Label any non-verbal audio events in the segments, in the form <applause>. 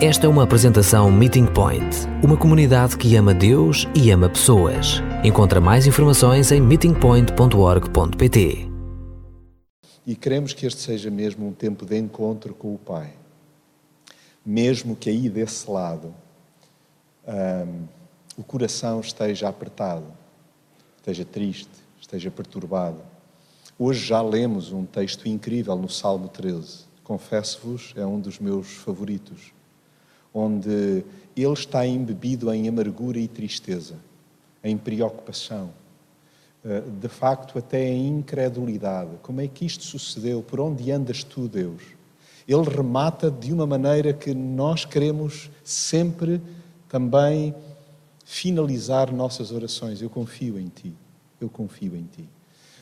Esta é uma apresentação Meeting Point, uma comunidade que ama Deus e ama pessoas. Encontra mais informações em meetingpoint.org.pt. E queremos que este seja mesmo um tempo de encontro com o Pai. Mesmo que aí desse lado um, o coração esteja apertado, esteja triste, esteja perturbado. Hoje já lemos um texto incrível no Salmo 13. Confesso-vos, é um dos meus favoritos onde ele está embebido em amargura e tristeza, em preocupação, eh, de facto até em incredulidade. Como é que isto sucedeu? Por onde andas tu, Deus? Ele remata de uma maneira que nós queremos sempre também finalizar nossas orações. Eu confio em ti, eu confio em ti.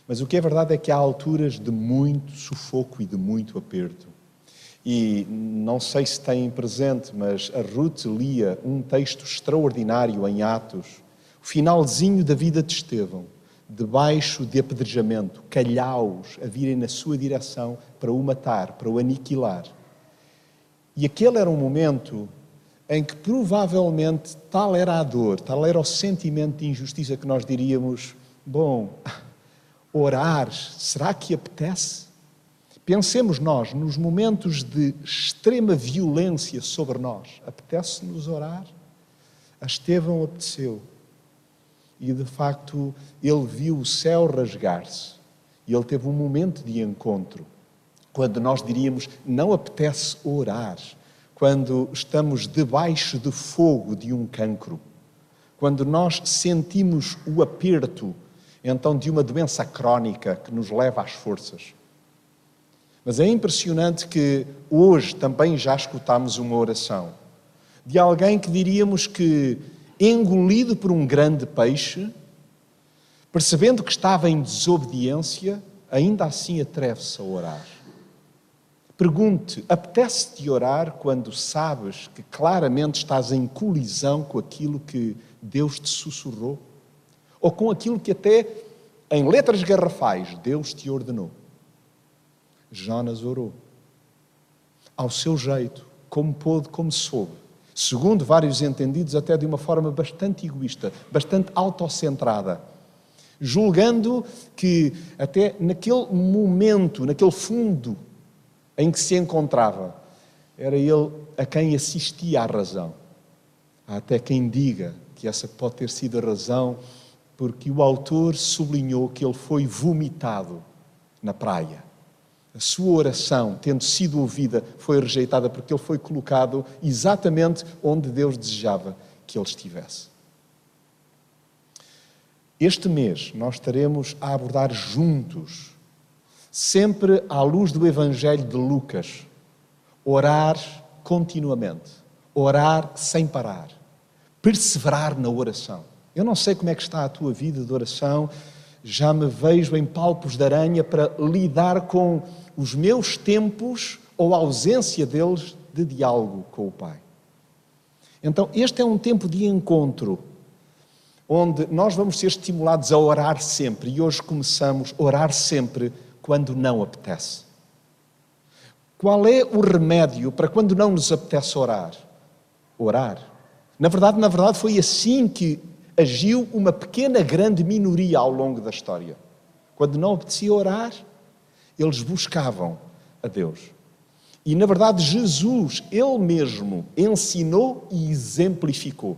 Mas o que é verdade é que há alturas de muito sufoco e de muito aperto. E não sei se têm presente, mas a Ruth lia um texto extraordinário em Atos, o finalzinho da vida de Estevão, debaixo de apedrejamento, calhaus a virem na sua direção para o matar, para o aniquilar. E aquele era um momento em que provavelmente tal era a dor, tal era o sentimento de injustiça que nós diríamos: bom, <laughs> orar, será que apetece? Pensemos nós nos momentos de extrema violência sobre nós. Apetece-nos orar? A Estevão apeteceu. E de facto ele viu o céu rasgar-se. E ele teve um momento de encontro. Quando nós diríamos, não apetece orar. Quando estamos debaixo de fogo de um cancro. Quando nós sentimos o aperto, então, de uma doença crónica que nos leva às forças mas é impressionante que hoje também já escutamos uma oração de alguém que diríamos que, engolido por um grande peixe, percebendo que estava em desobediência, ainda assim atreve-se a orar. Pergunte: apetece-te orar quando sabes que claramente estás em colisão com aquilo que Deus te sussurrou? Ou com aquilo que até em letras garrafais Deus te ordenou? Jonas orou. Ao seu jeito, como pôde, como soube. Segundo vários entendidos, até de uma forma bastante egoísta, bastante autocentrada. Julgando que até naquele momento, naquele fundo em que se encontrava, era ele a quem assistia à razão. Há até quem diga que essa pode ter sido a razão porque o autor sublinhou que ele foi vomitado na praia a sua oração, tendo sido ouvida, foi rejeitada porque ele foi colocado exatamente onde Deus desejava que ele estivesse. Este mês nós estaremos a abordar juntos, sempre à luz do Evangelho de Lucas, orar continuamente, orar sem parar, perseverar na oração. Eu não sei como é que está a tua vida de oração, já me vejo em palpos de aranha para lidar com os meus tempos ou a ausência deles de diálogo com o Pai. Então, este é um tempo de encontro, onde nós vamos ser estimulados a orar sempre, e hoje começamos a orar sempre quando não apetece. Qual é o remédio para quando não nos apetece orar? Orar. Na verdade, na verdade, foi assim que agiu uma pequena, grande minoria ao longo da história. Quando não apetecia orar, eles buscavam a Deus. E, na verdade, Jesus, Ele mesmo, ensinou e exemplificou.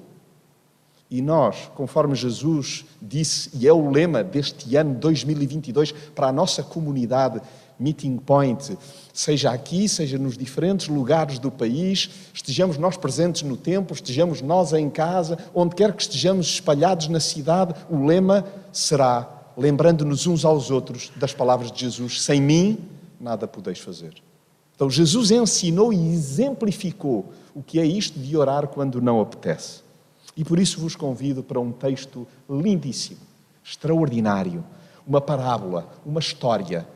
E nós, conforme Jesus disse, e é o lema deste ano 2022 para a nossa comunidade Meeting Point, seja aqui, seja nos diferentes lugares do país, estejamos nós presentes no templo, estejamos nós em casa, onde quer que estejamos espalhados na cidade, o lema será lembrando-nos uns aos outros das palavras de Jesus: sem mim nada podeis fazer. Então Jesus ensinou e exemplificou o que é isto de orar quando não apetece. E por isso vos convido para um texto lindíssimo, extraordinário, uma parábola, uma história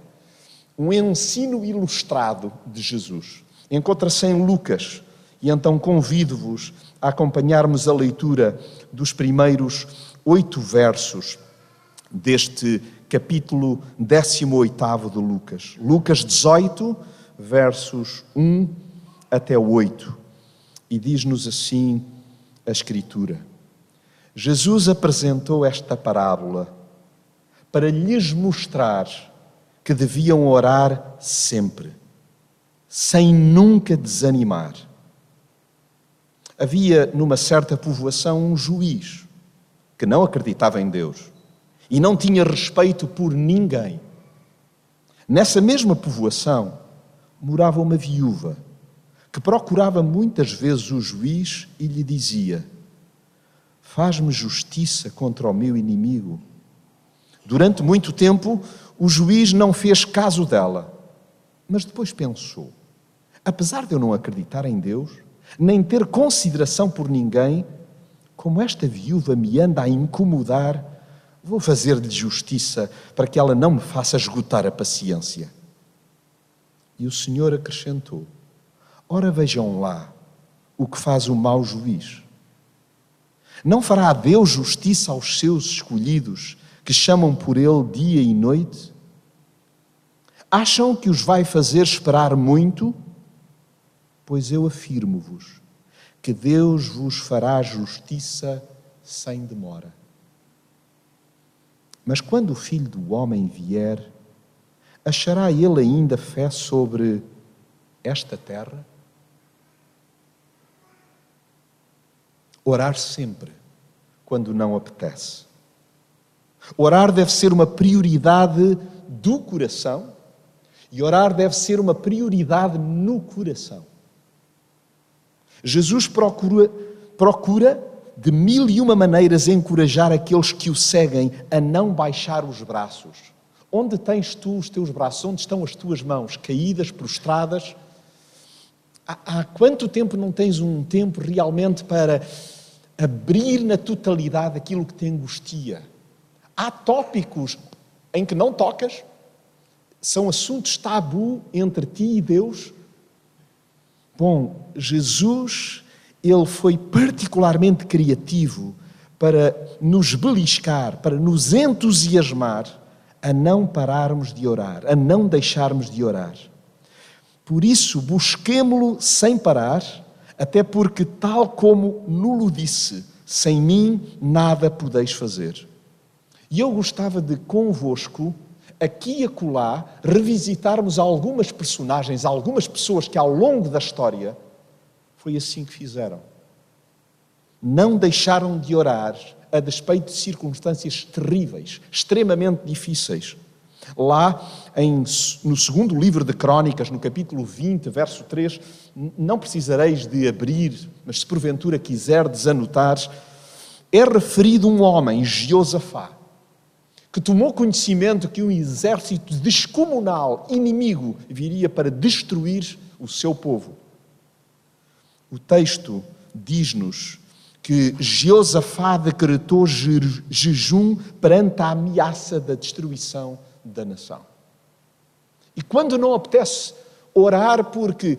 um ensino ilustrado de Jesus. Encontra-se em Lucas, e então convido-vos a acompanharmos a leitura dos primeiros oito versos deste capítulo 18 de Lucas. Lucas 18, versos 1 até 8. E diz-nos assim a Escritura: Jesus apresentou esta parábola para lhes mostrar que deviam orar sempre, sem nunca desanimar. Havia numa certa povoação um juiz que não acreditava em Deus e não tinha respeito por ninguém. Nessa mesma povoação morava uma viúva que procurava muitas vezes o juiz e lhe dizia: Faz-me justiça contra o meu inimigo. Durante muito tempo, o juiz não fez caso dela, mas depois pensou: apesar de eu não acreditar em Deus, nem ter consideração por ninguém, como esta viúva me anda a incomodar, vou fazer-lhe justiça para que ela não me faça esgotar a paciência. E o Senhor acrescentou: Ora vejam lá o que faz o mau juiz. Não fará Deus justiça aos seus escolhidos, que chamam por ele dia e noite? Acham que os vai fazer esperar muito? Pois eu afirmo-vos que Deus vos fará justiça sem demora. Mas quando o filho do homem vier, achará ele ainda fé sobre esta terra? Orar sempre, quando não apetece. Orar deve ser uma prioridade do coração e orar deve ser uma prioridade no coração. Jesus procura, procura de mil e uma maneiras encorajar aqueles que o seguem a não baixar os braços. Onde tens tu os teus braços? Onde estão as tuas mãos? Caídas, prostradas? Há, há quanto tempo não tens um tempo realmente para abrir na totalidade aquilo que te angustia. Há tópicos em que não tocas, são assuntos tabu entre ti e Deus. Bom, Jesus, ele foi particularmente criativo para nos beliscar, para nos entusiasmar a não pararmos de orar, a não deixarmos de orar. Por isso, busquemo-lo sem parar até porque, tal como nulo disse, sem mim nada podeis fazer. E eu gostava de convosco, aqui e acolá, revisitarmos algumas personagens, algumas pessoas que ao longo da história foi assim que fizeram. Não deixaram de orar a despeito de circunstâncias terríveis, extremamente difíceis. Lá em, no segundo livro de Crônicas, no capítulo 20, verso 3, não precisareis de abrir, mas se porventura quiserdes anotar, é referido um homem, Jeosafá, que tomou conhecimento que um exército descomunal, inimigo, viria para destruir o seu povo. O texto diz-nos que Jeosafá decretou jejum perante a ameaça da destruição da nação. E quando não apetece orar porque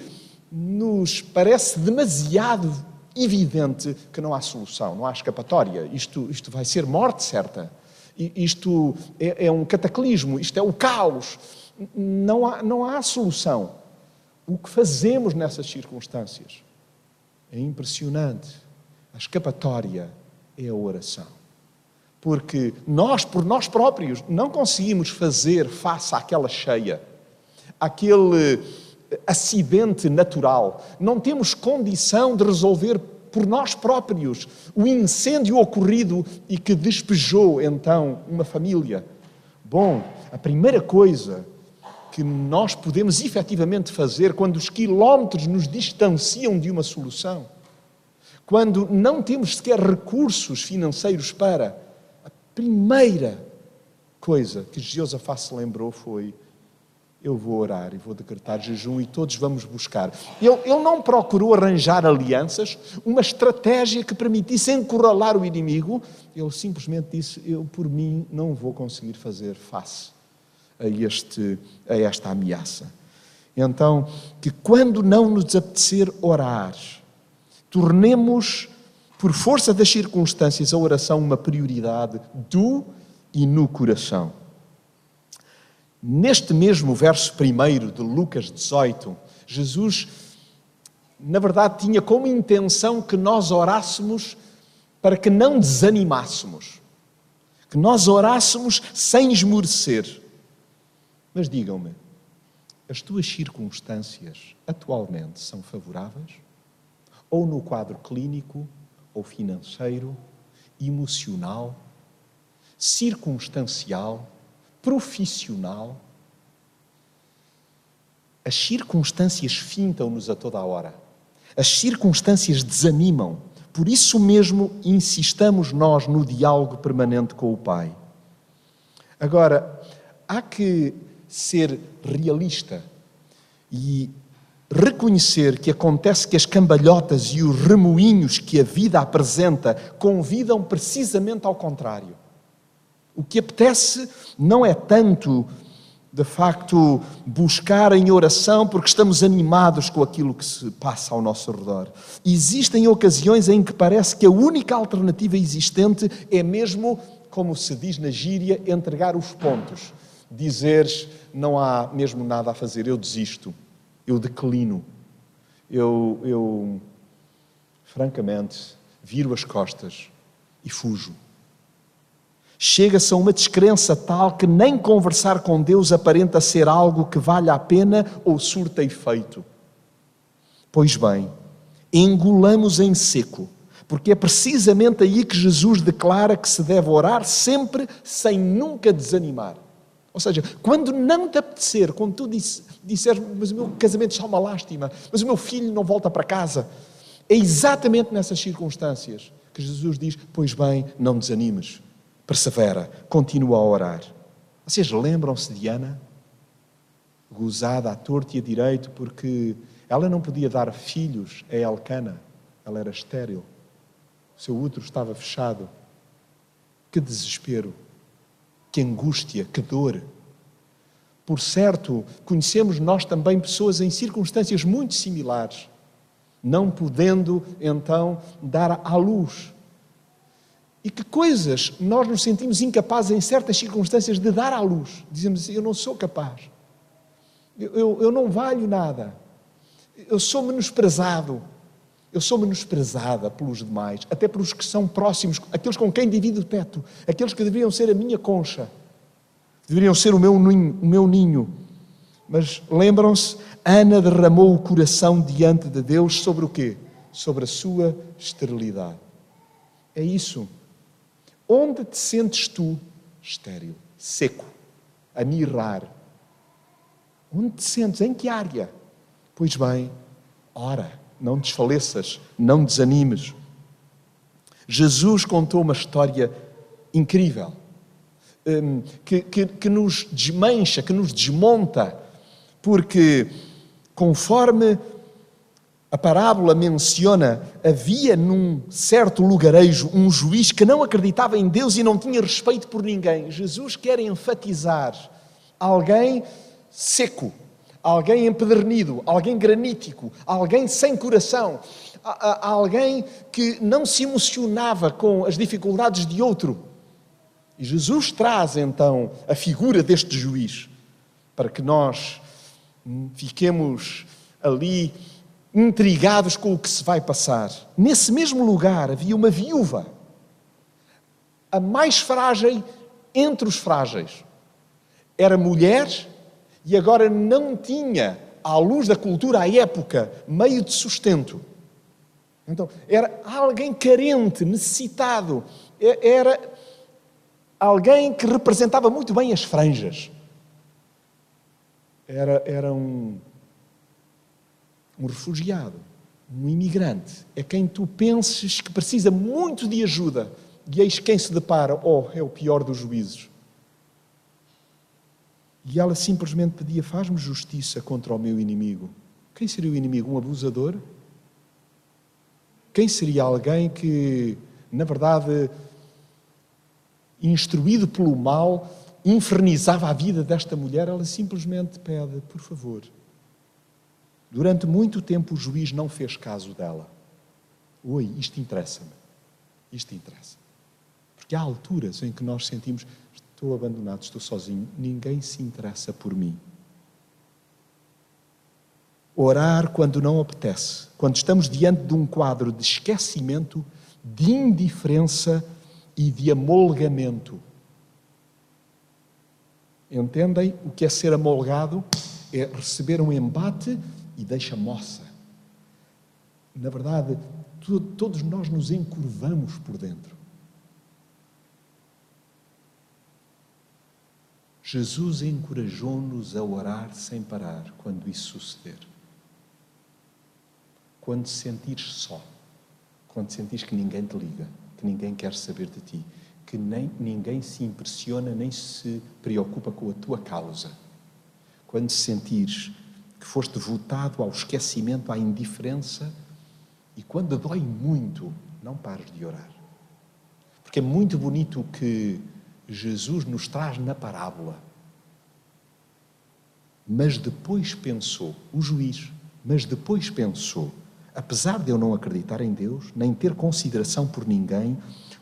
nos parece demasiado evidente que não há solução, não há escapatória, isto, isto vai ser morte certa, isto é, é um cataclismo, isto é o caos, não há, não há solução. O que fazemos nessas circunstâncias é impressionante. A escapatória é a oração porque nós, por nós próprios, não conseguimos fazer face àquela cheia, àquele acidente natural. Não temos condição de resolver por nós próprios o incêndio ocorrido e que despejou então uma família. Bom, a primeira coisa que nós podemos efetivamente fazer quando os quilómetros nos distanciam de uma solução, quando não temos sequer recursos financeiros para, primeira coisa que Jeosafá se lembrou foi: eu vou orar e vou decretar jejum e todos vamos buscar. Ele, ele não procurou arranjar alianças, uma estratégia que permitisse encurralar o inimigo. Ele simplesmente disse: Eu, por mim, não vou conseguir fazer face a, este, a esta ameaça. Então, que quando não nos apetecer orar, tornemos por força das circunstâncias, a oração uma prioridade do e no coração. Neste mesmo verso primeiro de Lucas 18, Jesus na verdade, tinha como intenção que nós orássemos para que não desanimássemos, que nós orássemos sem esmorecer. Mas digam-me, as tuas circunstâncias atualmente são favoráveis? Ou no quadro clínico, ou financeiro, emocional, circunstancial, profissional? As circunstâncias fintam-nos a toda a hora. As circunstâncias desanimam. Por isso mesmo insistamos nós no diálogo permanente com o Pai. Agora, há que ser realista e reconhecer que acontece que as cambalhotas e os remoinhos que a vida apresenta convidam precisamente ao contrário. O que apetece não é tanto de facto, buscar em oração porque estamos animados com aquilo que se passa ao nosso redor. Existem ocasiões em que parece que a única alternativa existente é mesmo, como se diz na gíria, entregar os pontos. Dizeres, não há mesmo nada a fazer, eu desisto, eu declino, eu, eu francamente, viro as costas e fujo. Chega-se a uma descrença tal que nem conversar com Deus aparenta ser algo que vale a pena ou surta efeito. Pois bem, engolamos em seco, porque é precisamente aí que Jesus declara que se deve orar sempre sem nunca desanimar. Ou seja, quando não te apetecer, quando tu disseres, mas o meu casamento está uma lástima, mas o meu filho não volta para casa, é exatamente nessas circunstâncias que Jesus diz: Pois bem, não desanimes persevera, continua a orar. Vocês lembram-se de Ana? Gozada à torta e a direito, porque ela não podia dar filhos a Elcana, ela era estéril. O seu útero estava fechado. Que desespero, que angústia, que dor. Por certo, conhecemos nós também pessoas em circunstâncias muito similares, não podendo então dar à luz e que coisas nós nos sentimos incapazes em certas circunstâncias de dar à luz. Dizemos assim: eu não sou capaz, eu, eu, eu não valho nada, eu sou menosprezado, eu sou menosprezada pelos demais, até pelos que são próximos, aqueles com quem divido o teto, aqueles que deveriam ser a minha concha, deveriam ser o meu ninho. O meu ninho. Mas lembram-se, Ana derramou o coração diante de Deus sobre o quê? Sobre a sua esterilidade. É isso. Onde te sentes tu estéril, seco, a mirrar? Onde te sentes? Em que área? Pois bem, ora, não desfaleças, não desanimes. Jesus contou uma história incrível, hum, que, que, que nos desmancha, que nos desmonta, porque conforme a parábola menciona havia num certo lugarejo um juiz que não acreditava em Deus e não tinha respeito por ninguém. Jesus quer enfatizar alguém seco, alguém empedernido, alguém granítico, alguém sem coração, alguém que não se emocionava com as dificuldades de outro. E Jesus traz então a figura deste juiz para que nós fiquemos ali intrigados com o que se vai passar. Nesse mesmo lugar havia uma viúva, a mais frágil entre os frágeis. Era mulher e agora não tinha, à luz da cultura à época, meio de sustento. Então, era alguém carente, necessitado. Era alguém que representava muito bem as franjas. Era, era um um refugiado, um imigrante, é quem tu penses que precisa muito de ajuda e eis quem se depara, oh, é o pior dos juízes. E ela simplesmente pedia: faz-me justiça contra o meu inimigo. Quem seria o inimigo? Um abusador? Quem seria alguém que, na verdade, instruído pelo mal, infernizava a vida desta mulher? Ela simplesmente pede: por favor, Durante muito tempo o juiz não fez caso dela. Oi, isto interessa-me. Isto interessa. Porque há alturas em que nós sentimos: estou abandonado, estou sozinho, ninguém se interessa por mim. Orar quando não apetece, quando estamos diante de um quadro de esquecimento, de indiferença e de amolgamento. Entendem o que é ser amolgado? É receber um embate e deixa moça. Na verdade, todos nós nos encurvamos por dentro. Jesus encorajou-nos a orar sem parar quando isso suceder. Quando sentires só, quando sentires que ninguém te liga, que ninguém quer saber de ti, que nem, ninguém se impressiona nem se preocupa com a tua causa. Quando sentires que foste votado ao esquecimento, à indiferença, e quando dói muito, não pares de orar. Porque é muito bonito que Jesus nos traz na parábola. Mas depois pensou, o juiz, mas depois pensou, apesar de eu não acreditar em Deus, nem ter consideração por ninguém,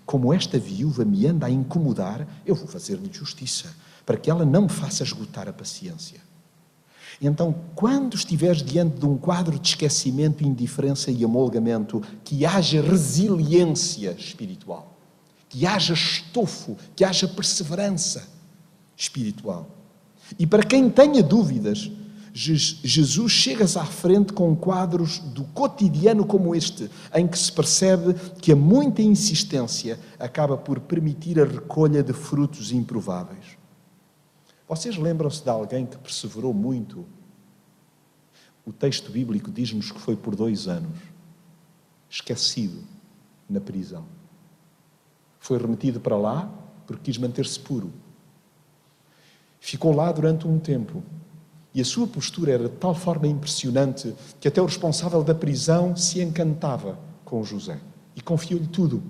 como esta viúva me anda a incomodar, eu vou fazer-lhe justiça, para que ela não me faça esgotar a paciência. Então, quando estiveres diante de um quadro de esquecimento, indiferença e amolgamento, que haja resiliência espiritual, que haja estofo, que haja perseverança espiritual. E para quem tenha dúvidas, Jesus chegas à frente com quadros do cotidiano como este, em que se percebe que a muita insistência acaba por permitir a recolha de frutos improváveis. Vocês lembram-se de alguém que perseverou muito? O texto bíblico diz-nos que foi por dois anos, esquecido na prisão. Foi remetido para lá porque quis manter-se puro. Ficou lá durante um tempo e a sua postura era de tal forma impressionante que até o responsável da prisão se encantava com José e confiou-lhe tudo.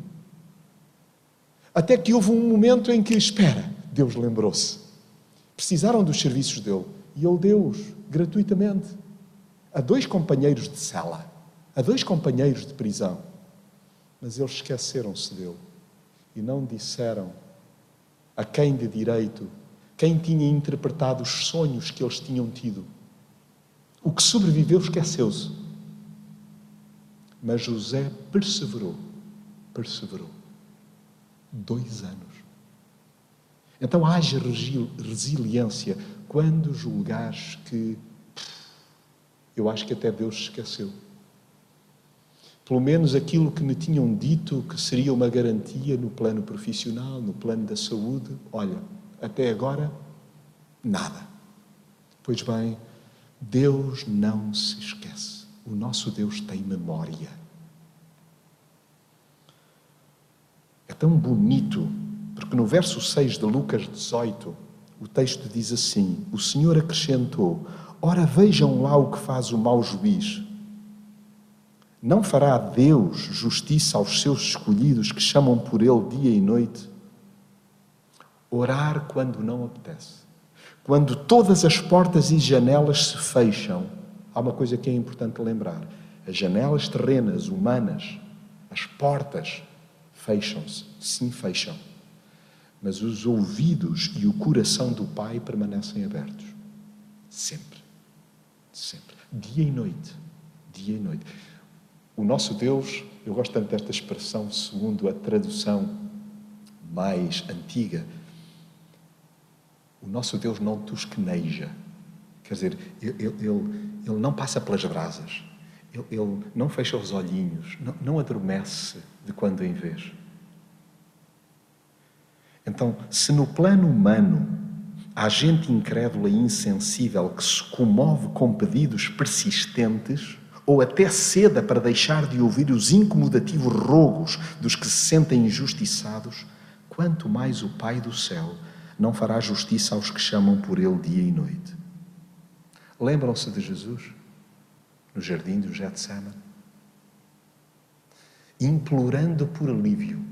Até que houve um momento em que, espera, Deus lembrou-se. Precisaram dos serviços dele e ele deu-os gratuitamente a dois companheiros de cela, a dois companheiros de prisão. Mas eles esqueceram-se dele e não disseram a quem de direito quem tinha interpretado os sonhos que eles tinham tido. O que sobreviveu esqueceu-se. Mas José perseverou, perseverou. Dois anos. Então haja resiliência quando julgares que eu acho que até Deus esqueceu. Pelo menos aquilo que me tinham dito que seria uma garantia no plano profissional, no plano da saúde, olha, até agora, nada. Pois bem, Deus não se esquece. O nosso Deus tem memória. É tão bonito, porque no verso 6 de Lucas 18, o texto diz assim: O Senhor acrescentou: Ora, vejam lá o que faz o mau juiz. Não fará Deus justiça aos seus escolhidos que chamam por Ele dia e noite? Orar quando não apetece. Quando todas as portas e janelas se fecham, há uma coisa que é importante lembrar: as janelas terrenas, humanas, as portas fecham-se, sim, fecham. Mas os ouvidos e o coração do Pai permanecem abertos. Sempre. Sempre. Dia e noite. Dia e noite. O nosso Deus, eu gosto tanto desta expressão, segundo a tradução mais antiga, o nosso Deus não tosqueneja. Quer dizer, ele, ele, ele não passa pelas brasas. Ele, ele não fecha os olhinhos. Não, não adormece de quando em vez. Então, se no plano humano há gente incrédula e insensível que se comove com pedidos persistentes ou até ceda para deixar de ouvir os incomodativos rogos dos que se sentem injustiçados, quanto mais o Pai do céu não fará justiça aos que chamam por ele dia e noite. Lembram-se de Jesus no jardim do Getsemane? Implorando por alívio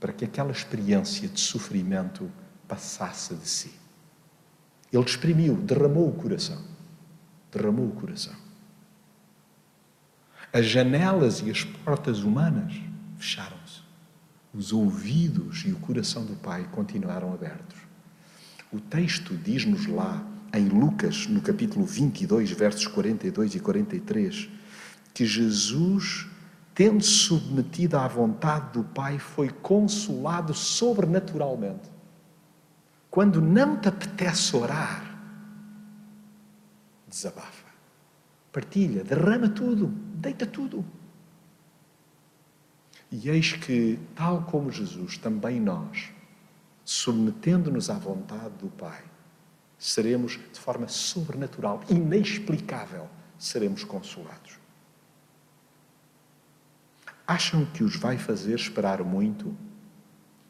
para que aquela experiência de sofrimento passasse de si. Ele exprimiu, derramou o coração. Derramou o coração. As janelas e as portas humanas fecharam os ouvidos e o coração do Pai continuaram abertos. O texto diz-nos lá em Lucas, no capítulo 22, versos 42 e 43, que Jesus, tendo submetido à vontade do Pai, foi consolado sobrenaturalmente. Quando não te apetece orar, desabafa, partilha, derrama tudo, deita tudo. E eis que, tal como Jesus, também nós, submetendo-nos à vontade do Pai, seremos de forma sobrenatural, inexplicável, seremos consolados. Acham que os vai fazer esperar muito?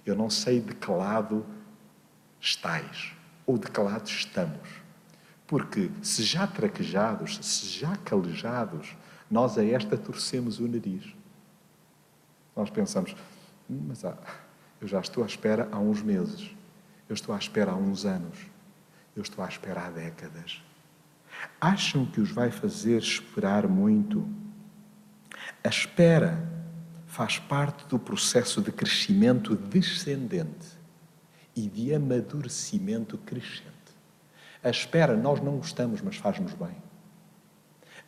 Eu não sei de que lado estáis ou de que lado estamos. Porque se já traquejados, se já calejados, nós a esta torcemos o nariz. Nós pensamos, hum, mas eu já estou à espera há uns meses, eu estou à espera há uns anos, eu estou à espera há décadas. Acham que os vai fazer esperar muito? A espera faz parte do processo de crescimento descendente e de amadurecimento crescente. A espera nós não gostamos, mas faz-nos bem.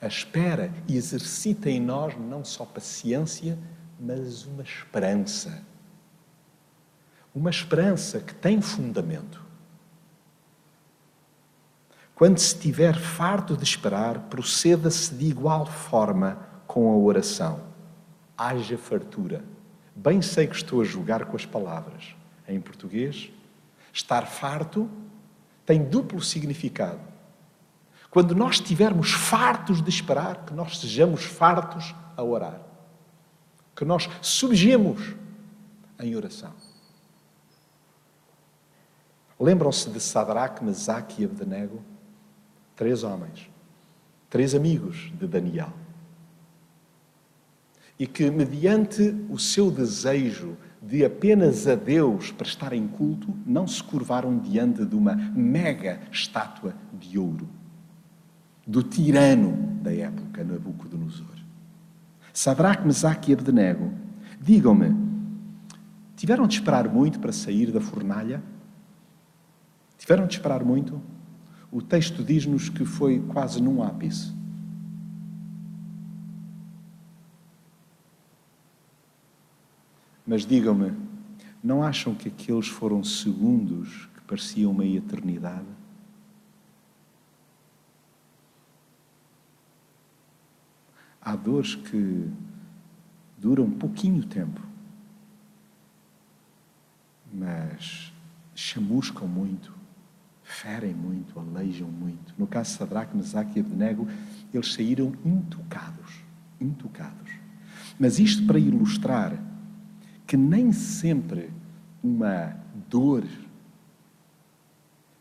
A espera exercita em nós não só paciência, mas uma esperança. Uma esperança que tem fundamento. Quando se estiver farto de esperar, proceda-se de igual forma com a oração. Haja fartura. Bem sei que estou a julgar com as palavras. Em português, estar farto tem duplo significado. Quando nós estivermos fartos de esperar, que nós sejamos fartos a orar que nós surgimos em oração. Lembram-se de Sadraque, Mesaque e Abdenego? Três homens, três amigos de Daniel. E que, mediante o seu desejo de apenas a Deus prestarem culto, não se curvaram diante de uma mega estátua de ouro do tirano da época, Nabucodonosor. Sadraque, Mesaque e Abdenego, digam-me, tiveram de esperar muito para sair da fornalha? Tiveram de esperar muito? O texto diz-nos que foi quase num ápice. Mas digam-me, não acham que aqueles foram segundos que pareciam uma eternidade? Há dores que duram pouquinho tempo, mas chamuscam muito, ferem muito, aleijam muito. No caso de Sadraque, Mesaque e Abdenego, eles saíram intocados, intocados. Mas isto para ilustrar que nem sempre uma dor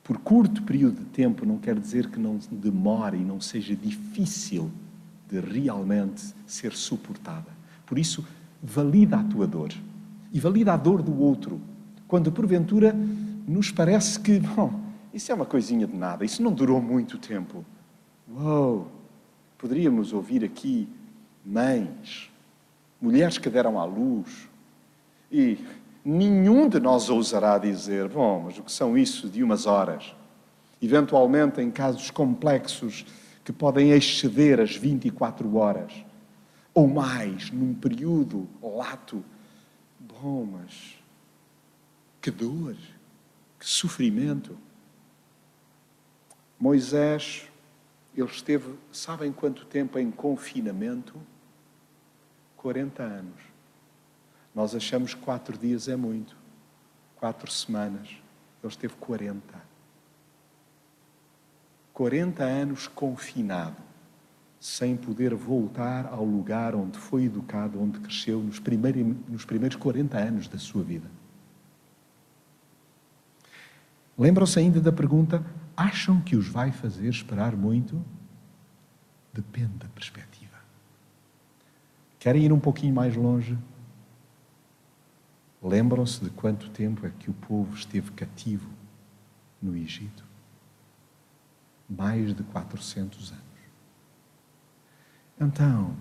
por curto período de tempo não quer dizer que não demore e não seja difícil de realmente ser suportada. Por isso, valida a tua dor e valida a dor do outro. Quando porventura nos parece que, bom, isso é uma coisinha de nada, isso não durou muito tempo. Uou! Poderíamos ouvir aqui mães, mulheres que deram à luz, e nenhum de nós ousará dizer, bom, mas o que são isso de umas horas? Eventualmente, em casos complexos, que podem exceder as 24 horas ou mais num período lato. Bom, mas que dor, que sofrimento. Moisés, ele esteve, sabem quanto tempo em confinamento? 40 anos. Nós achamos que quatro dias é muito, quatro semanas. Ele esteve 40. 40 anos confinado, sem poder voltar ao lugar onde foi educado, onde cresceu nos primeiros, nos primeiros 40 anos da sua vida. Lembram-se ainda da pergunta: acham que os vai fazer esperar muito? Depende da perspectiva. Querem ir um pouquinho mais longe? Lembram-se de quanto tempo é que o povo esteve cativo no Egito? mais de 400 anos. Então,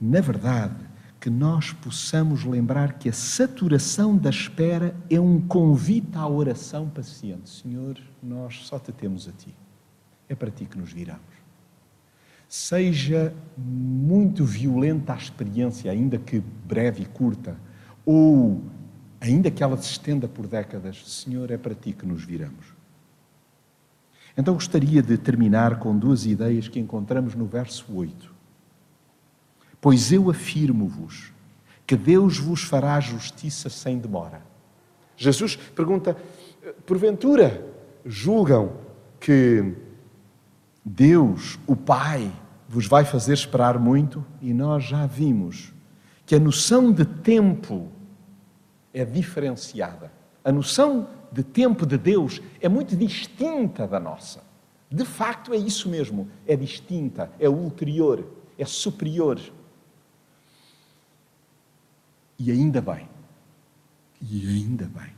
na verdade, que nós possamos lembrar que a saturação da espera é um convite à oração paciente. Senhor, nós só te temos a Ti. é para ti que nos viramos. Seja muito violenta a experiência, ainda que breve e curta, ou ainda que ela se estenda por décadas, Senhor, é para ti que nos viramos. Então gostaria de terminar com duas ideias que encontramos no verso 8. Pois eu afirmo-vos que Deus vos fará justiça sem demora. Jesus pergunta: porventura julgam que Deus, o Pai, vos vai fazer esperar muito? E nós já vimos que a noção de tempo é diferenciada. A noção de tempo de Deus é muito distinta da nossa. De facto, é isso mesmo. É distinta, é ulterior, é superior. E ainda bem. E ainda bem.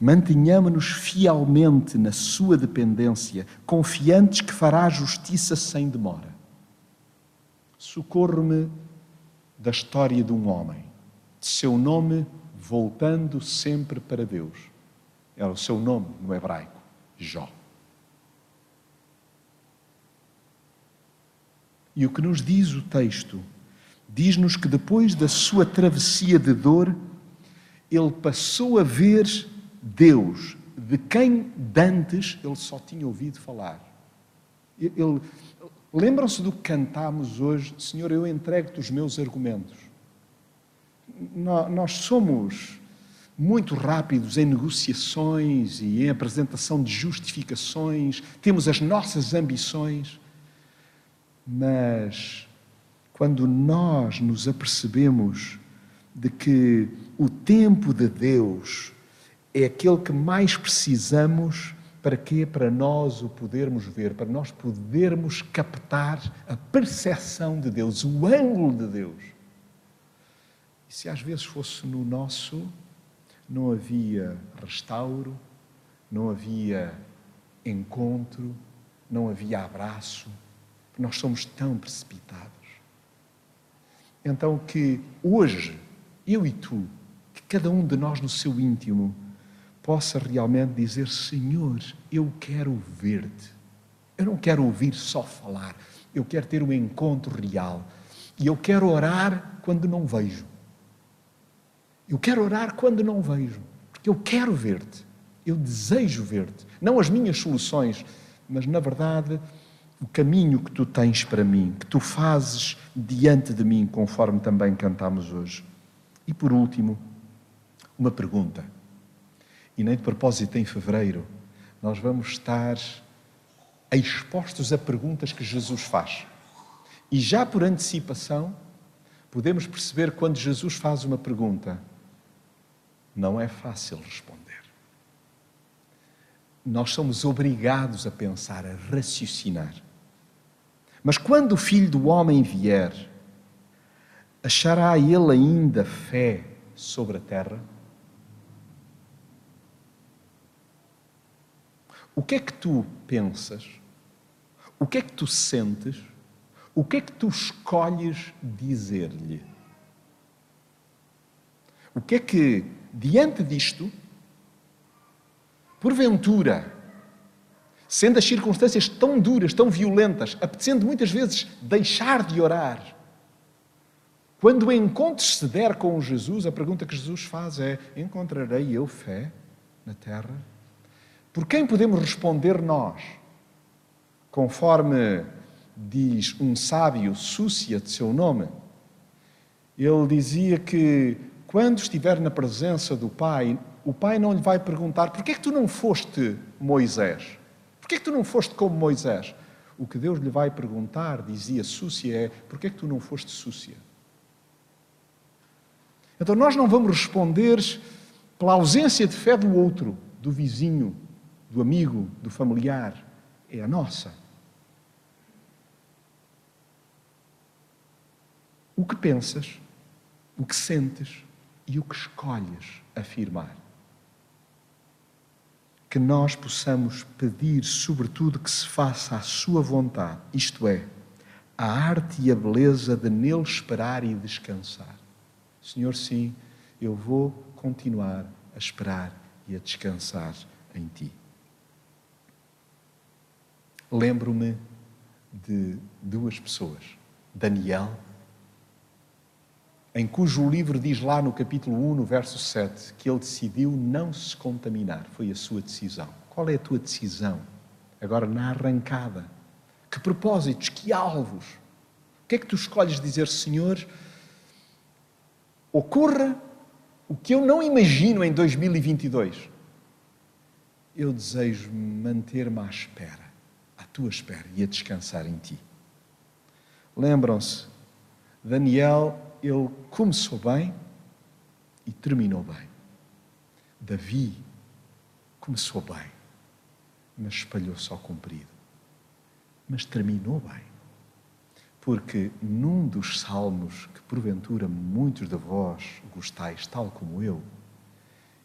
Mantenhamos-nos fielmente na sua dependência, confiantes que fará justiça sem demora. Socorro-me da história de um homem, seu nome voltando sempre para Deus. Era é o seu nome no hebraico, Jó. E o que nos diz o texto? Diz-nos que depois da sua travessia de dor, ele passou a ver Deus, de quem dantes ele só tinha ouvido falar. Ele, lembram-se do que cantámos hoje? Senhor, eu entrego-te os meus argumentos. Nós somos muito rápidos em negociações e em apresentação de justificações, temos as nossas ambições, mas quando nós nos apercebemos de que o tempo de Deus é aquele que mais precisamos para quê? Para nós o podermos ver, para nós podermos captar a percepção de Deus, o ângulo de Deus. E se às vezes fosse no nosso, não havia restauro, não havia encontro, não havia abraço, nós somos tão precipitados. Então, que hoje, eu e tu, que cada um de nós no seu íntimo, possa realmente dizer: Senhor, eu quero ver-te. Eu não quero ouvir só falar, eu quero ter um encontro real. E eu quero orar quando não vejo. Eu quero orar quando não vejo, porque eu quero ver-te, eu desejo ver-te. Não as minhas soluções, mas na verdade o caminho que tu tens para mim, que tu fazes diante de mim, conforme também cantamos hoje. E por último, uma pergunta. E nem de propósito, em fevereiro, nós vamos estar expostos a perguntas que Jesus faz. E já por antecipação, podemos perceber quando Jesus faz uma pergunta, não é fácil responder. Nós somos obrigados a pensar, a raciocinar. Mas quando o filho do homem vier, achará ele ainda fé sobre a terra? O que é que tu pensas? O que é que tu sentes? O que é que tu escolhes dizer-lhe? O que é que diante disto, porventura, sendo as circunstâncias tão duras, tão violentas, apetecendo muitas vezes deixar de orar, quando o encontro se der com Jesus, a pergunta que Jesus faz é: Encontrarei eu fé na terra? Por quem podemos responder nós? Conforme diz um sábio, Súcia de seu nome, ele dizia que quando estiver na presença do Pai, o Pai não lhe vai perguntar: por que é que tu não foste Moisés? Por que é que tu não foste como Moisés? O que Deus lhe vai perguntar, dizia Súcia, é: por que é que tu não foste Súcia? Então nós não vamos responder pela ausência de fé do outro, do vizinho, do amigo, do familiar. É a nossa. O que pensas, o que sentes, e o que escolhes afirmar. Que nós possamos pedir, sobretudo, que se faça a Sua vontade, isto é, a arte e a beleza de nele esperar e descansar. Senhor, sim, eu vou continuar a esperar e a descansar em Ti. lembro-me de duas pessoas. Daniel, em cujo livro diz lá no capítulo 1, no verso 7, que ele decidiu não se contaminar. Foi a sua decisão. Qual é a tua decisão? Agora, na arrancada. Que propósitos, que alvos? O que é que tu escolhes dizer, Senhor? Ocorra o que eu não imagino em 2022. Eu desejo manter-me à espera, à tua espera e a descansar em ti. Lembram-se, Daniel, ele começou bem e terminou bem. Davi começou bem, mas espalhou-se ao comprido. Mas terminou bem. Porque num dos salmos que porventura muitos de vós gostais, tal como eu,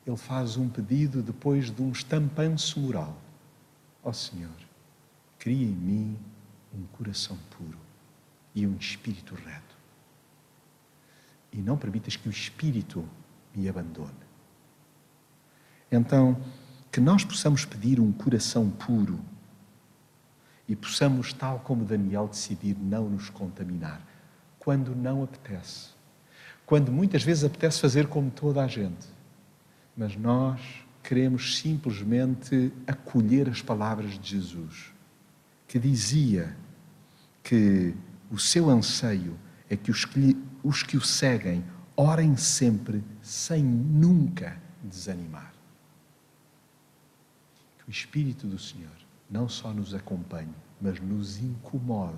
ele faz um pedido depois de um estampanço moral. Ó oh Senhor, cria em mim um coração puro e um espírito reto. E não permitas que o espírito me abandone. Então, que nós possamos pedir um coração puro e possamos, tal como Daniel, decidir não nos contaminar quando não apetece. Quando muitas vezes apetece fazer como toda a gente. Mas nós queremos simplesmente acolher as palavras de Jesus, que dizia que o seu anseio é que os que, os que o seguem orem sempre sem nunca desanimar. Que o Espírito do Senhor não só nos acompanhe, mas nos incomode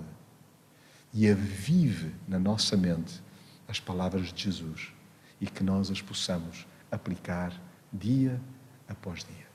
e avive na nossa mente as palavras de Jesus e que nós as possamos aplicar dia após dia.